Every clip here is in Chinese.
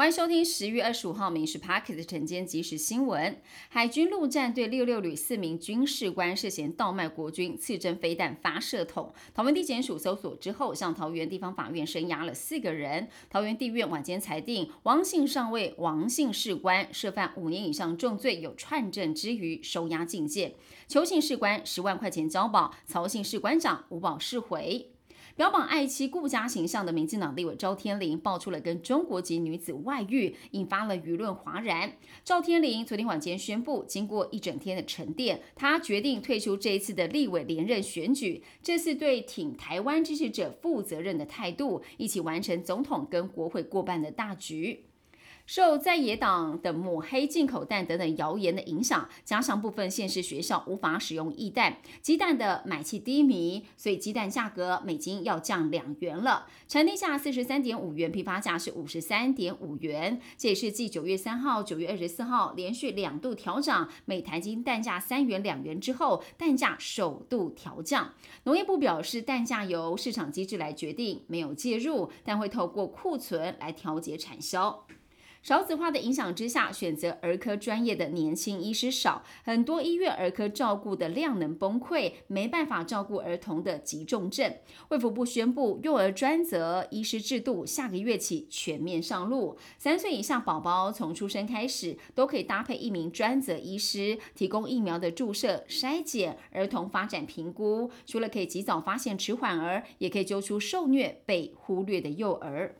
欢迎收听十月二十五号《民事 Park》的晨间即时新闻。海军陆战队六六旅四名军事官涉嫌倒卖国军刺针飞弹发射筒，桃园地检署搜索之后，向桃园地方法院声押了四个人。桃园地院晚间裁定，王姓上尉、王姓士官涉犯五年以上重罪，有串证之余，收押禁见。邱姓士官十万块钱交保，曹姓士官长无保释回。标榜爱妻顾家形象的民进党立委赵天麟爆出了跟中国籍女子外遇，引发了舆论哗然。赵天麟昨天晚间宣布，经过一整天的沉淀，他决定退出这一次的立委连任选举，这次对挺台湾支持者负责任的态度，一起完成总统跟国会过半的大局。受在野党的抹黑进口蛋等等谣言的影响，加上部分县市学校无法使用易蛋，鸡蛋的买气低迷，所以鸡蛋价格每斤要降两元了。产地价四十三点五元，批发价是五十三点五元。这也是继九月三号、九月二十四号连续两度调涨每台斤蛋价三元两元之后，蛋价首度调降。农业部表示，蛋价由市场机制来决定，没有介入，但会透过库存来调节产销。少子化的影响之下，选择儿科专业的年轻医师少，很多医院儿科照顾的量能崩溃，没办法照顾儿童的急重症。卫福部宣布，幼儿专责医师制度下个月起全面上路，三岁以下宝宝从出生开始都可以搭配一名专责医师，提供疫苗的注射、筛检、儿童发展评估。除了可以及早发现迟缓儿，也可以揪出受虐被忽略的幼儿。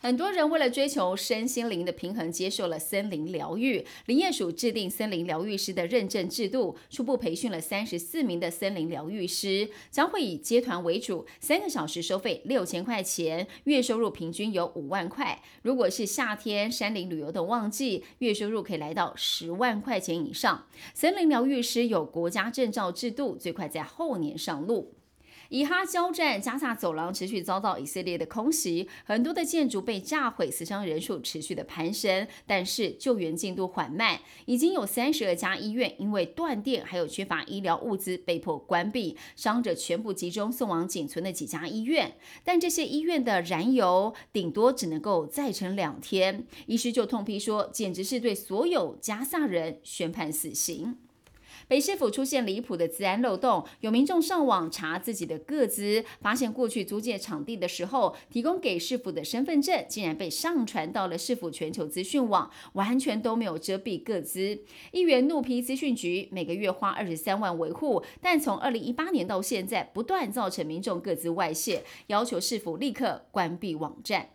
很多人为了追求身心灵的平衡，接受了森林疗愈。林业署制定森林疗愈师的认证制度，初步培训了三十四名的森林疗愈师，将会以接团为主，三个小时收费六千块钱，月收入平均有五万块。如果是夏天山林旅游的旺季，月收入可以来到十万块钱以上。森林疗愈师有国家证照制度，最快在后年上路。以哈交战，加萨走廊持续遭到以色列的空袭，很多的建筑被炸毁，死伤人数持续的攀升，但是救援进度缓慢，已经有三十二家医院因为断电还有缺乏医疗物资被迫关闭，伤者全部集中送往仅存的几家医院，但这些医院的燃油顶多只能够再撑两天，医师就痛批说，简直是对所有加萨人宣判死刑。北市府出现离谱的治安漏洞，有民众上网查自己的个资，发现过去租借场地的时候提供给市府的身份证，竟然被上传到了市府全球资讯网，完全都没有遮蔽个资。议员怒批资讯局每个月花二十三万维护，但从二零一八年到现在，不断造成民众各自外泄，要求市府立刻关闭网站。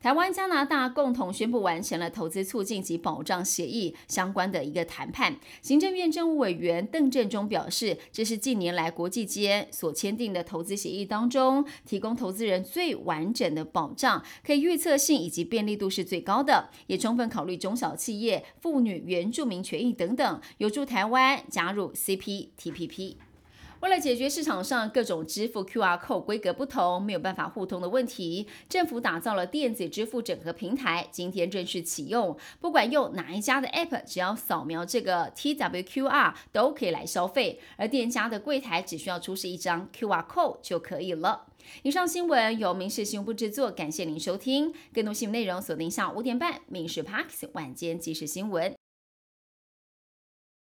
台湾、加拿大共同宣布完成了投资促进及保障协议相关的一个谈判。行政院政务委员邓振中表示，这是近年来国际间所签订的投资协议当中，提供投资人最完整的保障，可以预测性以及便利度是最高的，也充分考虑中小企业、妇女、原住民权益等等，有助台湾加入 CPTPP。为了解决市场上各种支付 QR code 规格不同、没有办法互通的问题，政府打造了电子支付整合平台，今天正式启用。不管用哪一家的 App，只要扫描这个 TWQR 都可以来消费，而店家的柜台只需要出示一张 QR code 就可以了。以上新闻由民事新闻部制作，感谢您收听。更多新闻内容锁定下午五点半《民事 Parks 晚间即时新闻》。